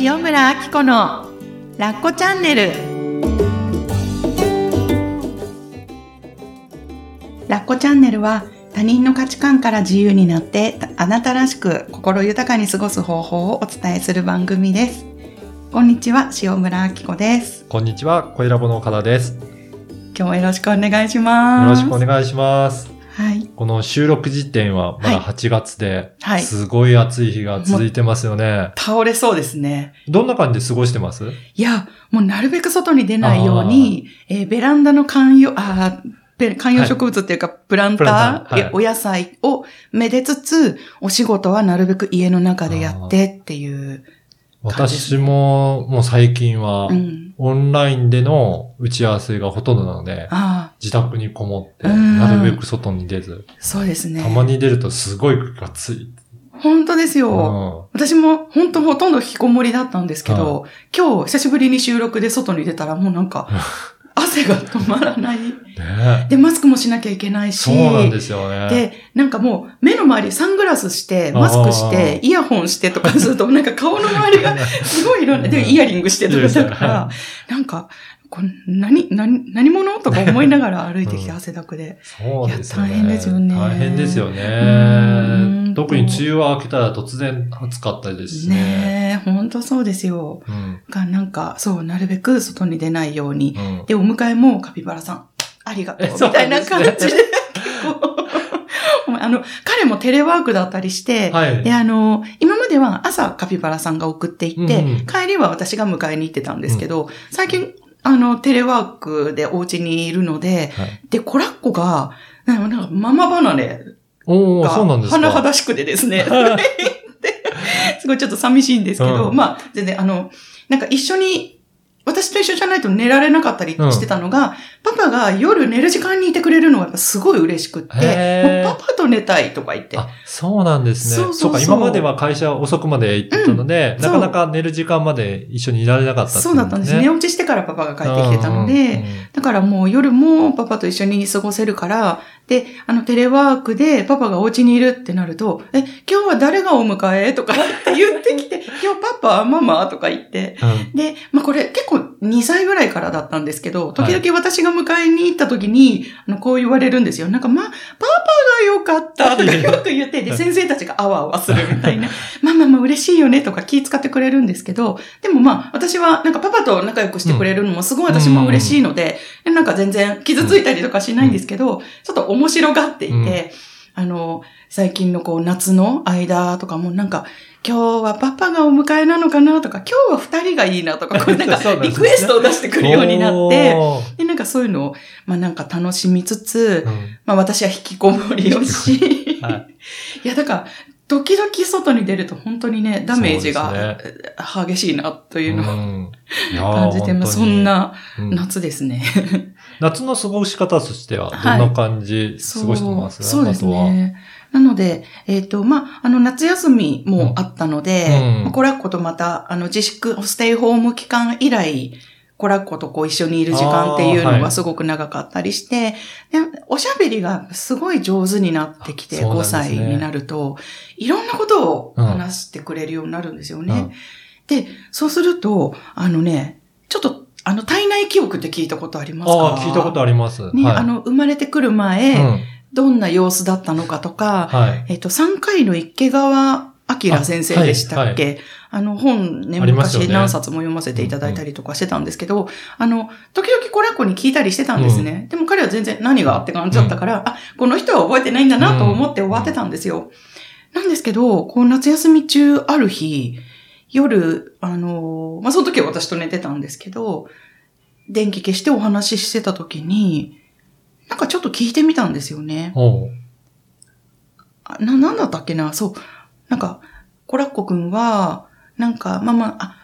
塩村あき子のラッコチャンネルラッコチャンネルは他人の価値観から自由になってあなたらしく心豊かに過ごす方法をお伝えする番組ですこんにちは塩村あき子ですこんにちは、小ラボの岡田です。よ今日もよろしくお願いしますろしくお願いします。はいこの収録時点はまだは8月で、はい。すごい暑い日が続いてますよね。倒れそうですね。どんな感じで過ごしてます？いや、もうなるべく外に出ないように、えーベランダの観葉、あ観葉植物っていうか、プランター、はい。えお野菜をめでつつ、お仕事はなるべく家の中でやってっていう。感じです私ももう最近はう、ん。オンラインでの打ち合わせがほとんどなので、自宅にこもって、うんなるべく外に出ず、そうですね。たまに出るとすごい暑い。本当ですうよ。ん私も本当ほとんど引きこもりだったんですけど、今日久しぶりに収録で外に出たらもうなんか、汗が止まらない。ねで、マスクもしなきゃいけないし。そうなんですよね。で、なんかもう目の周りサングラスして、マスクして、イヤホンしてとかすると、なんか顔の周りが すごいいろんな、で、イヤリングしてとかだから、なんか、これ何、何、何者？とか思いながら歩いてきて うん汗だくで。そうですよね。いや大変ですよね大変ですようねん。特に梅雨は明けたら突然暑かったですしね。ねえ、ほんとそうですよ。うん。が、なんか、そう、なるべく外に出ないように。うん。で、お迎えもカピバラさん、ありがとう、みたいな感じで。あの、彼もテレワークだったりして、はい。で、あの、今までは朝カピバラさんが送っていって、うんうん帰りは私が迎えに行ってたんですけど、最近、あの、テレワークでお家にいるので、はい。で、コラッコが、なんかママ離れおー、が、そうなんですか。甚だしくてですね、すごいちょっと寂しいんですけど、うん。まあ、全然あの、なんか一緒に、私と一緒じゃないと寝られなかったりしてたのが、パパが夜寝る時間にいてくれるのがすごい嬉しくって、パパと寝たいとか言って。あ、そうなんですね。そうか、今までは会社遅くまで行ってたので、うんなかなか寝る時間まで一緒にいられなかったっていそうだったんです。寝落ちしてからパパが帰ってきてたので、うんうんうんだからもう夜もパパと一緒に過ごせるから、で、あのテレワークでパパがお家にいるってなると、え、今日は誰がお迎え？とかって言ってきて、今日パパ、ママ？とか言って。うんで、まあこれ結構2歳ぐらいからだったんですけど、時々私が迎えに行った時に、あのこう言われるんですよ。なんか、ま、パパが良かった。とかよく言って、で、先生たちがあわあわするみたいな。ママも嬉しいよねとか気遣ってくれるんですけど、でもまあ私はなんかパパと仲良くしてくれるのもすごい私も嬉しいので、なんか全然傷ついたりとかしないんですけど、ちょっと面白がっていて、あの、最近のこう夏の間とかもなんか、今日はパパがお迎えなのかなとか、今日は二人がいいなとか、こうなんかリクエストを出してくるようになって、で、なんかそういうのを、まあなんか楽しみつつ、うん。まあ私は引きこもりをし、はい。いやだから、時々外に出ると本当にね、ダメージが激しいなというのを感じてます。そんなうん。夏ですね。夏の過ごし方としては、どんな感じ過ごしてます？そうそうですね。なので、えっ、と、まあ、あの、夏休みもあったので、うん。まあコラッコとまた、あの、自粛、ステイホーム期間以来、コラッコとこう一緒にいる時間っていうのがすごく長かったりして、でおしゃべりがすごい上手になってきて、5ね。歳になると、いろんなことを話してくれるようになるんですよね。で、そうすると、あのね、ちょっと、あの、体内記憶って聞いたことありますか？ああ、聞いたことあります。ね、はい、あの、生まれてくる前、うん。どんな様子だったのかとか、はい。えっと、3回の池川明先生でしたっけ？あ,、の、本ね、ありますよね。昔何冊も読ませていただいたりとかしてたんですけど、あの、時々コラコに聞いたりしてたんですね。でも彼は全然何がって感じだったから、あ、この人は覚えてないんだなと思って終わってたんですよ。なんですけど、こう夏休み中ある日、夜、あの、まあ、その時は私と寝てたんですけど、電気消してお話ししてた時に、なんかちょっと聞いてみたんですよね。な、なんだったっけな？そう。なんか、コラッコくんは、なんか、ママ、あ、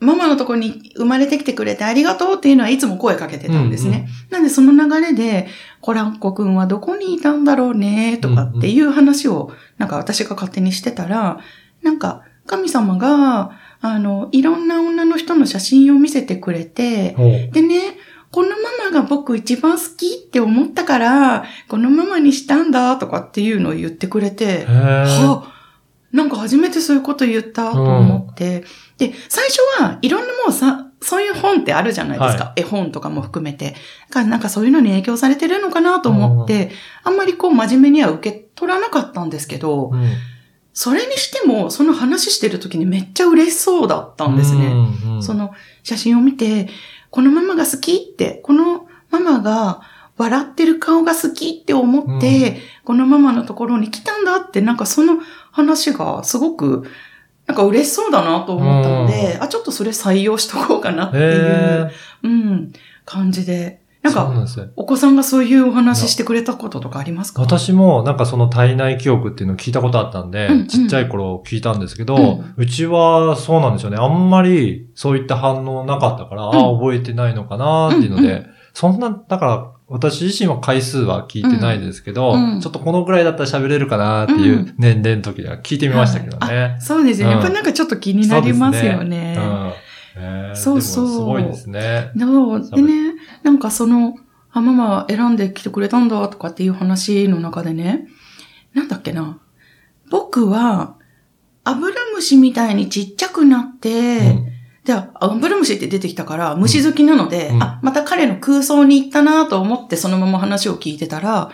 ママのとこに生まれてきてくれてありがとうっていうのはいつも声かけてたんですね。なんでその流れで、コラッコくんはどこにいたんだろうね、とかっていう話を、なんか私が勝手にしてたら、なんか、神様が、あの、いろんな女の人の写真を見せてくれて、でね、このママが僕一番好きって思ったから、このママにしたんだとかっていうのを言ってくれて、はあ、なんか初めてそういうこと言ったと思って、で、最初はいろんなもうさ、そういう本ってあるじゃないですか。絵本とかも含めて。だからなんかそういうのに影響されてるのかなと思って、あんまりこう真面目には受け取らなかったんですけど、うんそれにしても、その話してる時にめっちゃ嬉しそうだったんですね。うんうんその写真を見て、このママが好きって、このママが笑ってる顔が好きって思って、このママのところに来たんだって、なんかその話がすごく、なんか嬉しそうだなと思ったので、あ、ちょっとそれ採用しとこうかなっていう、へうん、感じで。え。なんか、ん。お子さんがそういうお話してくれたこととかありますか？私もなんかその体内記憶っていうのを聞いたことあったんで、うんうんちっちゃい頃聞いたんですけど、ううんちはそうなんですよね。あんまりそういった反応なかったから、ああ、覚えてないのかなっていうので、うんうそんな、だから私自身は回数は聞いてないですけど、うんうんちょっとこのぐらいだったら喋れるかなっていうう年齢の時には聞いてみましたけどね。そうですよね。うんやっぱりなんかちょっと気になりますよね。うんへえそうそうすごいですね。そう。でね、なんかその、あ、ママ選んできてくれたんだとかっていう話の中でね、なんだっけな。僕は、アブラムシみたいにちっちゃくなって、うん。で、アブラムシって出てきたから、虫好きなので、うん。あ、また彼の空想に行ったなと思ってそのまま話を聞いてたら、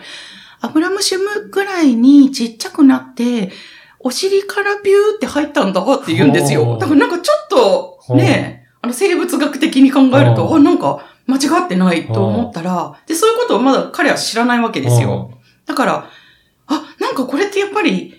アブラムシぐらいにちっちゃくなって、お尻からビューって入ったんだって言うんですよ。だからなんかちょっと、ね、あの生物学的に考えると、あ、なんか間違ってないと思ったら、で、そういうことをまだ彼は知らないわけですよ。だから、あ、なんかこれってやっぱり、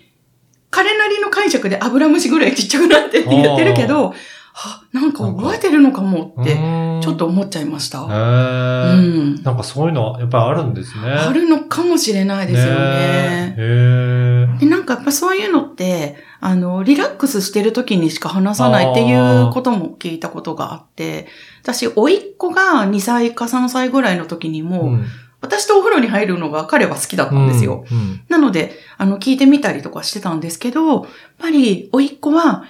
彼なりの解釈でアブラムシぐらいちっちゃくなってって言ってるけど、あ、なんか覚えてるのかもって、ちょっと思っちゃいました。へうえ、ん。なんかそういうのはやっぱりあるんですね。あるのかもしれないですよね。へえ。で、なんかやっぱそういうのって、あの、リラックスしてる時にしか話さないっていうことも聞いたことがあって、私、甥っ子が2歳か3歳ぐらいの時にも、うん私とお風呂に入るのが彼は好きだったんですよ。。うんなので、あの、聞いてみたりとかしてたんですけど、やっぱり、甥っ子は、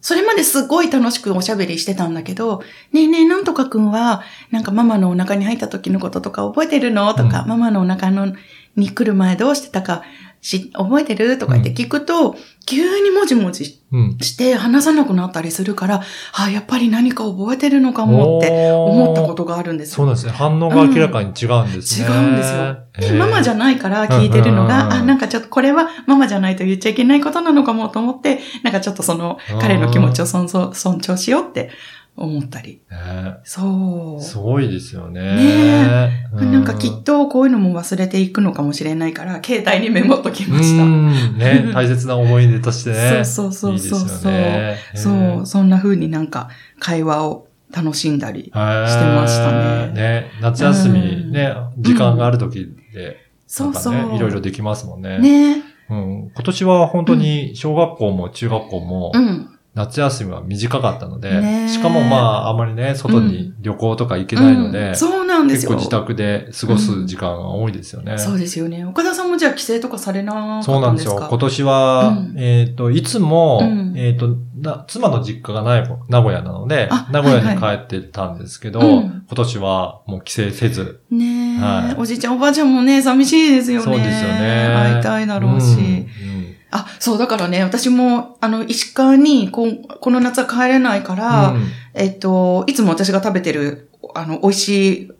それまですごい楽しくおしゃべりしてたんだけど、ねえねえ、なんとかくんは、なんかママのお腹に入った時のこととか覚えてるの？とか、うんママのお腹のに来る前どうしてたかし、覚えてる？とか言って聞くと、急にもじもじうん。して話さなくなったりするから、あ、やっぱり何か覚えてるのかもって思ったことがあるんですよそうなんですね。反応が明らかに違うんですね。違うんですよ。で、ママじゃん。ないから聞いてるのが、うんうんうんあ、なんかちょっとこれはママじゃないと言っちゃいけないことなのかもと思って、なんかちょっとそのうん彼の気持ちを尊重しようって思ったり。ねそう。すごいですよね。ねうなんかきっとこういうのも忘れていくのかもしれないから、携帯にメモっときました。うん。ね、大切な思い出としてね。そうそういいうそそうそう。よね。そう、そんな風になんか会話を楽しんだり。してましたねね。夏休みね、時間がある時で、そうそう。いろいろできますもんね。ね。うん。今年は本当に小学校も中学校もうん。夏休みは短かったので、ねしかもまああまりね、外に旅行とか行けないので、うんそうなんですよ。結構自宅で過ごす時間が多いですよね。そうですよね。岡田さんもじゃあ帰省とかされなかそうなんですすか今年は、うんえっ、と、いつも、うんえっ、とな、妻の実家が名古名古屋なのであ、名古屋にはい帰ってたんですけど、うん今年はもう帰省せず。ねえ、はいおじいちゃんおばあちゃんもね、寂しいですよね。そうですよね。会いたいだろうし。うんうんあ、そう、だからね、私も、あの、石川にこん、この夏は帰れないから、うん。えっと、いつも私が食べてる、あの、美味しい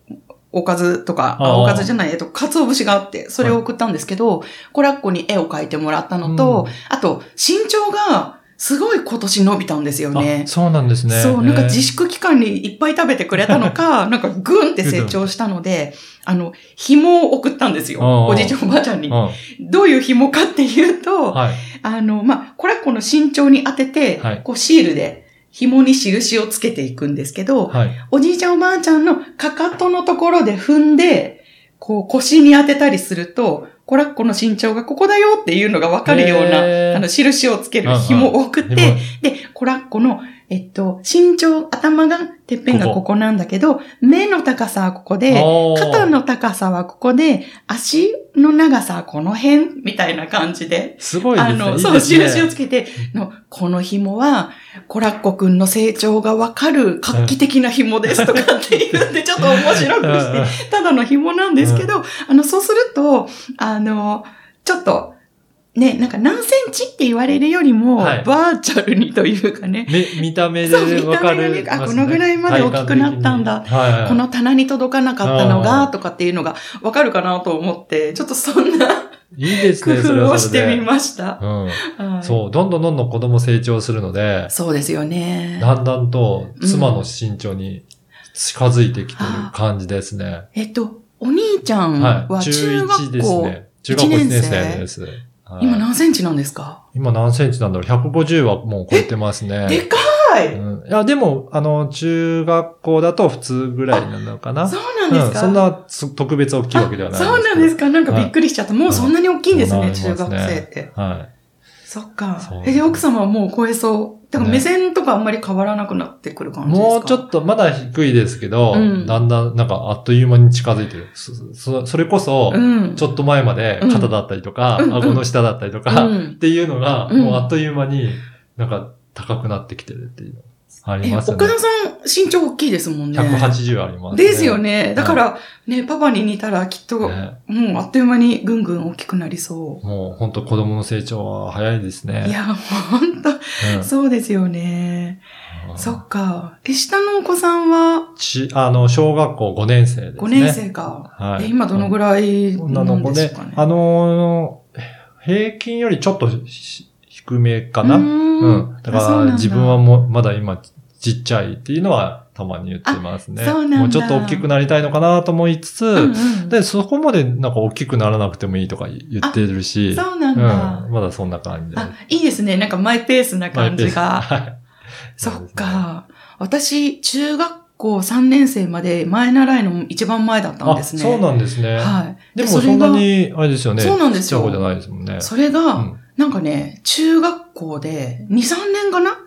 おかずとか、おかずじゃない、えっと、鰹節があって、それを送ったんですけど、コラッコに絵を描いてもらったのと、うん。あと、身長が、すごい今年伸びたんですよねあ。そうなんですね。そう、なんか自粛粛期間にいっぱい食べてくれたのか、なんかグンって成長したので、あの、紐を送ったんですよ。おじいちゃんおばあちゃんに。はどういう紐かっていうと、い。あの、まあ、これはこの身長に当てて、はいこうシールで紐に印をつけていくんですけど、はい。おじいちゃんおばあちゃんのかかとのところで踏んで、こう腰に当てたりすると、これはこの身長がここだよっていうのがわかるような、あの、印をつける紐を送って、紐。で、コラッコの、えっと、身長、頭が、てっぺんがここなんだけど、目の高さはここで、肩の高さはここで、足の長さはこの辺、みたいな感じで、すごいですね。あの、いいそう、印をつけて、の、この紐は、コラッコくんの成長がわかる画期的な紐ですとかって言って、ちょっと面白くして、ただの紐なんですけど、あの、そうすると、あの、ちょっと、ね、なんか何センチって言われるよりも、はいバーチャルにというかね、め見た目でそう見た目わかる、でねあこのぐらいまで大きくなったんだはいはい。この棚に届かなかったのあが、ーとかっていうのがわかるかなと思って、ちょっとそんないいです工ね、それ夫をはそれで。してみました。うん。はいそう、どんどんどんどん子供成長するので、そうですよね。だんだんと妻の身長に近づいてきてる感じですね。えっと、お兄ちゃんは。はい中中学校、1ですね。中学校1年生です。はい今何センチなんですか？今何センチなんだろう ?150 はもう超えてますね。でかい、うん、いや、でも、あの、中学校だと普通ぐらいなのかな。そうなんですか、うん、そんなつ特別大きいわけではないあそうなんですか？かなんかびっくりしちゃった。もうそんなに大きいんですね、うん中学生って。はそっか。え、で、奥様はもう超えそう。だからね。目線とかあんまり変わらなくなってくる感じですか？もうちょっと、まだ低いですけど、うん。だんだん、なんか、あっという間に近づいてる。そ、そそれこそ、うん。ちょっと前まで肩だったりとか、うん。顎の下だったりとか、うん。っていうのが、うん。もうあっという間になんか高くなってきてるっていう。のありえ、ますよね岡。田さん身長大きいですもんね。180あります、ですよね。だから、ね、パパに似たらきっと、ねもうあっという間にぐんぐん大きくなりそもう本当子供の成長は早いですう。ね。いや、ほんと、うんそうですよね。うんそっか。え、下のお子さんは？ち、あの、小学校5年生ですね。5年生か。はいえ、今どのぐらい女なんでですかね。、あのー平均よりちょっとし低めかな。ううんん。だから自分はもうまだ今ちっちゃいっていうのはたまに言ってますね。あそうなんだもうちょっと大きくなりたいのかなと思いつつ、うんうんで、そこまでなんか大きくならなくてもいいとか言ってるし、そうなんうだん。。まだそんな感じで。あ、いいですね。なんかマイペースな感じが。はい。そっか。私、中学校3年生まで前習いの一番前だったんあ、ですね。そうなんですね。はい。でもそんなに、あれですよね。そうなんですよじゃないですもんね。それが、うんなんかね、中学校で2、3年かな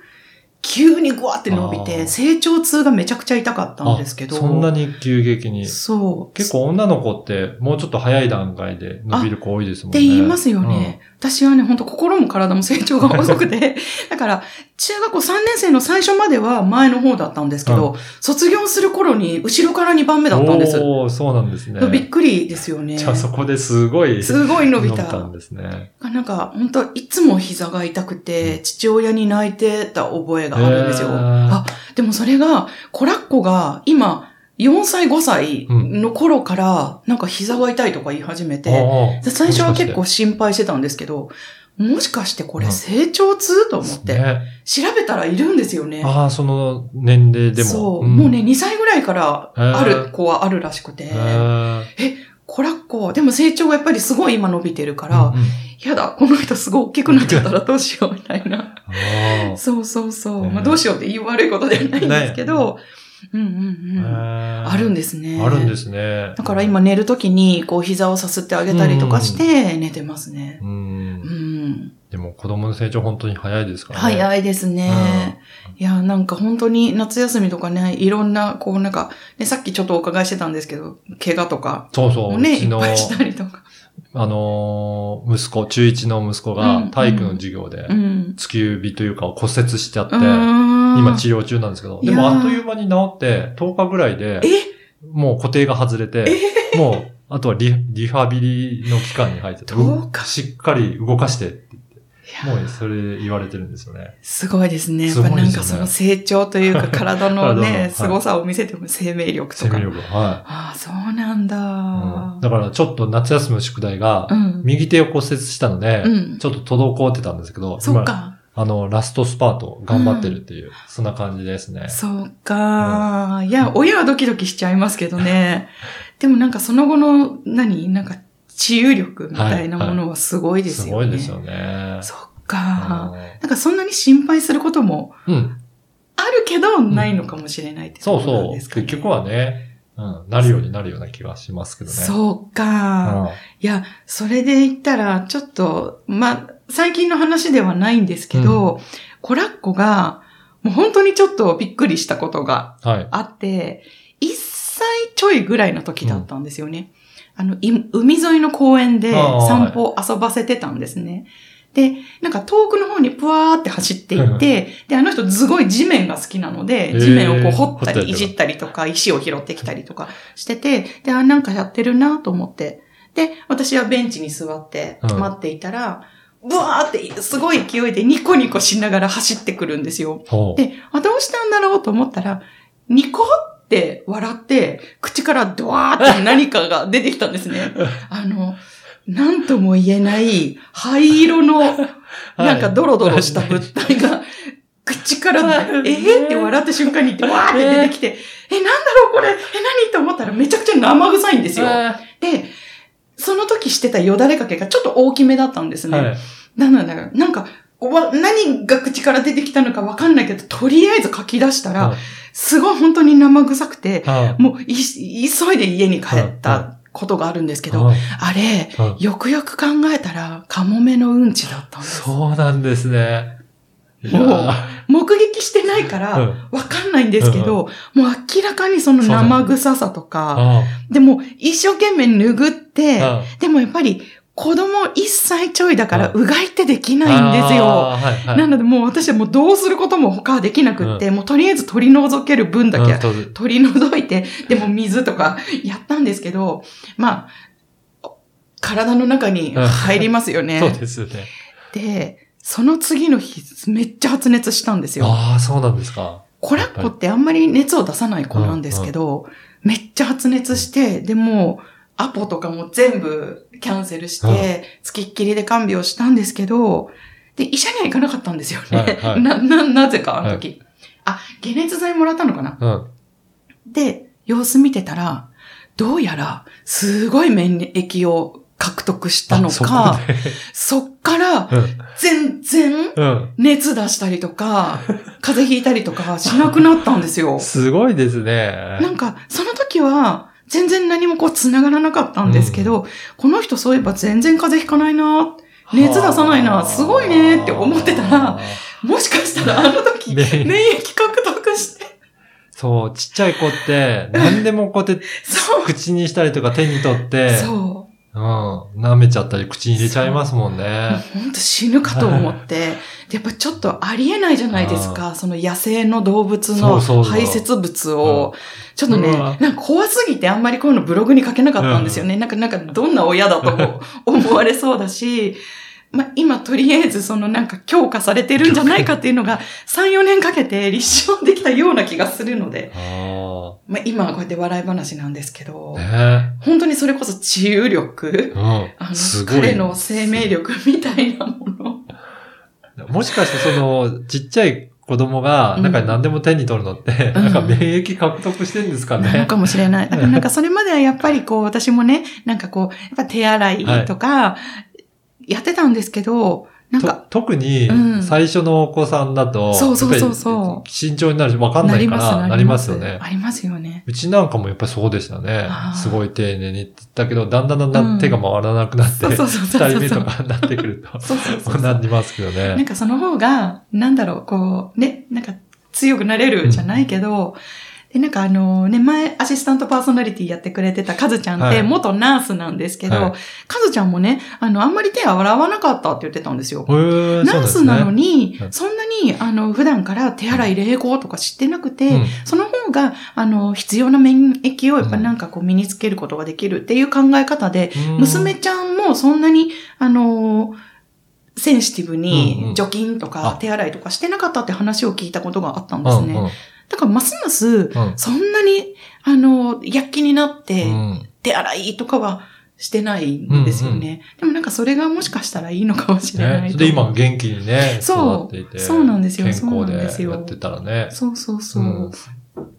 急にグワって伸びて、成長痛がめちゃくちゃ痛かったんですけど。あそんなに急激に。そう。結構女の子ってもうちょっと早い段階で伸びる子多いですもんね。って言いますよね。私はね、本当心も体も成長が遅くて、だから、中学校3年生の最初までは前の方だったんですけど、卒業する頃に後ろから2番目だったんです。おー、そうなんですね。びっくりですよね。じゃあそこですごいすごい伸びた。んですね。なんか、本当いつも膝が痛くて、父親に泣いてた覚えがあるんですよ。あ、でもそれが、コラッコが今、4歳、5歳の頃から、なんか膝が痛いとか言い始めて、最初は結構心配してたんですけど、もしかしてこれうん。成長痛と思って、調べたらいるんですよね。ああ、その年齢でも。そう、ん。もうね、、2歳ぐらいからある子はあるらしくてへ、ー。コラッコ、でも成長がやっぱりすごい今伸びてるから、やだ、この人すごい大きくなっちゃったらどうしようみたいな。あそうそうそう。ねまあどうしようって言い悪いことではないんですけど、うんうんあうん。あるんですね。あるんですね。だから今寝るときに、こう膝をさすってあげたりとかして寝てますね。う。うんん。でも子供の成長本当に早いですからね。早いですね。いや、なんか本当に夏休みとかね、いろんな、こうなんか、ね、さっきちょっとお伺いしてたんですけど、怪我とかそうそう。もね、いっぱいしたりとか。あのー息子、中1の息子が体育の授業でう、ん。突き指というかを骨折しちゃって、今今治療中なんですけど、でもあっという間に治って、10日ぐらいで、え？もう固定が外れて、もう、あとはリリハビリの期間に入ってて、10日しっかり動かしてってもうそれ言われてるんですよね。すごいですね。やっぱなんかその成長というか 体のね、い凄さを見せても生命力とか。生命力が。はああ、そうなんだ。だからちょっと夏休みの宿題がう、ん。右手を骨折したので、うんちょっと滞ってたんですけど、今そっか。あの、ラストスパート頑張ってるっていう、そんな感じですね。そうか。いや、親はドキドキしちゃいますけどね。でもなんかその後の、何？なんか治癒力みたいなものはすごいですすよね。ごいですよね。そっか。なんかそんなに心配することもうんうん。あるけど、ないのかもしれないってそうことなんそう。ですかね結局はね、うん、なるようになるような気がしますけどね。そうか。うんいや、それで言ったら、ちょっと、まあ、最近の話ではないんですけど、コラッコが、もう本当にちょっとびっくりしたことがはい。あって、1歳ちょいぐらいの時だったんですよね。あの、い海沿いの公園で散歩遊ばせてたんですね。で、なんか遠くの方にぷわーって走っていって、で、あの人すごい地面が好きなので、地面をこう掘ったり、いじったりとか、石を拾ってきたりとかしてて、で、あ、なんかやってるなと思って。で、私はベンチに座ってうん待っていたら、ブワーってすごい勢いでニコニコしながら走ってくるんですよ。で、あ、どうしたんだろうと思ったら、ニコって笑って、口からドワーって何かが出てきたんですね。あの、なんとも言えない灰色の、なんかドロドロした物体が、口から、えーって笑った瞬間にドワーって出てきて、え、なんだろうこれ、え、何と思ったらめちゃくちゃ生臭いんですよ。はで、その時してたよだれかけがちょっと大きめだったんですい。ね。なので、なんか、わ何が口から出てきたのかわかんないけど、とりあえず書き出したら、すごい本当に生臭くて、はい。もうい急いで家に帰ったことがあるんですけど、はい。あれ、はい。よくよく考えたら、カモメのうんちだったんです。そうなんですね。もうー目撃してないから、うんわかんないんですけど、もう明らかにその生臭さとか、あでも一生懸命拭って、あでもやっぱり子供1歳ちょいだから、ううがいってできないんですよ。あーはいはい。なのでもう私はもうどうすることも他はできなくって、もうとりあえず取り除ける分だけ取り除いて、でも水とか やったんですけど、まあ、体の中に入りますよね。そうですよね。で、その次の日、めっちゃ発熱したんですよ。ああ、そうなんですか。コラッコってあんまり熱を出さない子なんですけど、めっちゃ発熱して、でも、アポとかも全部キャンセルして、付きっきりで看病したんですけど、で、医者には行かなかったんですよね。はいはい な、な、なぜか、あの時。あ、解熱剤もらったのかな？うん。で、様子見てたら、どうやら、すごい免疫を獲得したのか、でそっから、うん。全然、うん。熱出したりとか、風邪ひいたりとかしなくなったんですよ。すごいですね。なんか、その時は、全然何もこう繋がらなかったんですけど、この人そういえば全然風邪ひかないな、熱出さないな、すごいねって思ってたら、もしかしたらあの時、ね。免疫獲得して、そう、ちっちゃい子って、何でもこうやって 口にしたりとか手に取って、そう。ん、舐めちゃったり口に入れちゃいますもんう。ね。ほんと死ぬかと思って、でやっぱちょっとありえないじゃないですか、その野生の動物その排泄物を、ちょっとねなんか怖すぎてあんまりこういうのブログに書けなかったんですよね。なんか、なんかどんな親だとも思われそうだし、まあ、今とりあえずそのなんか強化されてるんじゃないかっていうのが3、4年かけて立証できたような気がするので、あまあ、今はこうやって笑い話なんですけど、本当にそれこそ治癒力、うんあ。の。彼の生命力みたいなもの。もしかしてその、ちっちゃい子供が、うんなんか何でも手に取るのって、うんなんか免疫獲得してんですかね？かもしれない。なんかそれまではやっぱりこう、私もね、なんかこう、やっぱ手洗いとか、やってたんですけど、なんとか、特にうん、最初のお子さんだと、そうそうそうそう慎重になるし、わかんないから、なりますよね。ありますよね。うちなんかもやっぱりそうでしたねすごい丁寧にって言ったけど、だんだんだんだうんん手が回らなくなって。二人目とかになってくると、そう。なりますけどね。なんかその方が、なんだろう、こう、ね、なんか強くなれるじゃないけど、で、なんかあのね、前アシスタントパーソナリティやってくれてたカズちゃんっはい。て元ナースなんですけど、はい。カズちゃんもね、あの、あんまり手洗わなかったって言ってたんですよ。ナースなのに、そんなに、あの、普段から手洗い礼法とか知ってなくて、うん。その方が、あの、必要な免疫をやっぱなんかこう身につけることができるっていう考え方で、うん。娘ちゃんもそんなに、あの、センシティブに除菌とかあ。手洗いとかしてなかったって話を聞いたことがあったんですね。うんうんだからますます、うん。そんなに、あの、躍起になって、うん。手洗いとかはしてないんですよね。でもなんかそれがもしかしたらいいのかもしれないね、とで、今元気にね、そう。育っていて。そうなんですよ。健そう康なんですよ。でやってたらね。そうそうそう。うん。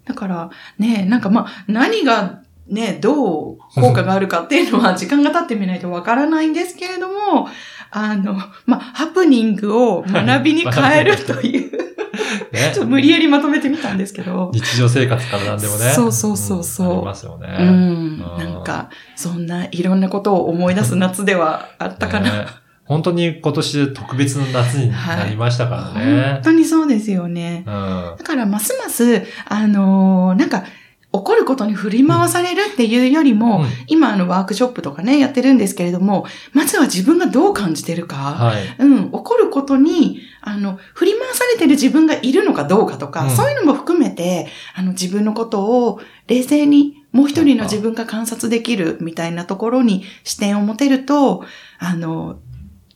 だから、ね、なんかまあ、何がね、どう効果があるかっていうのは時間が経ってみないとわからないんですけれども、あの、まあ、ハプニングを学びに変えるという、ねちょっと無理やりまとめてみたんですけど、日常生活からなんでもね。そうそうそうそうんありますよね。うん、なんか、そんないろんなことを思い出す夏ではあったかな。ね本当に今年で特別の夏になりましたから本ね。当にそうですよね。うん。だから、ますます、あのーなんか、起こることに振り回されるっていうよりも、うん。今、あの、ワークショップとかね、やってるんですけれども、まずは自分がどう感じてるか、はい。うん、起こることに、あの、振り回されてる自分がいるのかどうかとか、うん。そういうのも含めて、あの、自分のことを冷静に、もう一人の自分が観察できるみたいなところに視点を持てると、あの、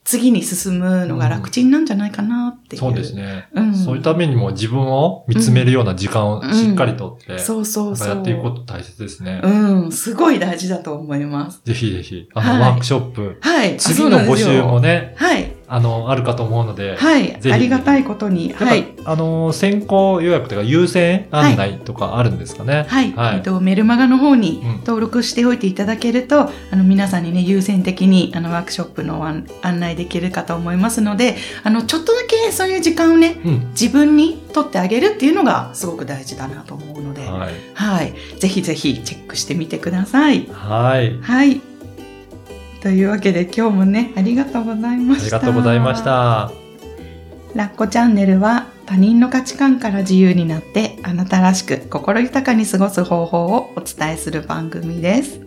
次に進むのが楽ちんなんじゃないかなっていう。そうですね。うん。そういうためにも自分を見つめるような時間をしっかりとって、そうそうそう。やっていくこと大切ですね。うん、すごい大事だと思います。ぜひぜひ、あの、はいワークショップ、はい。次の募集もね。ね、はい。あの、あるかと思うので、はい。ありがたいことに。はい。あの、先行予約というか優先案内とかあるんですかね。はい。はいえっと、メルマガの方にうん登録しておいていただけると、あの、皆さんにね、優先的に、あの、ワークショップの案案内できるかと思いますので、あの、ちょっとだけそういう時間をね、うん。自分に取ってあげるっていうのがすごく大事だなと思うので、はい。はい。ぜひぜひチェックしてみてください。はい。はい。というわけで今日もね、ありがとうございまあした。りがとうございまし。た。ラッコチャンネルは他人の価値観から自由になってあなたらしく心豊かに過ごす方法をお伝えする番組です。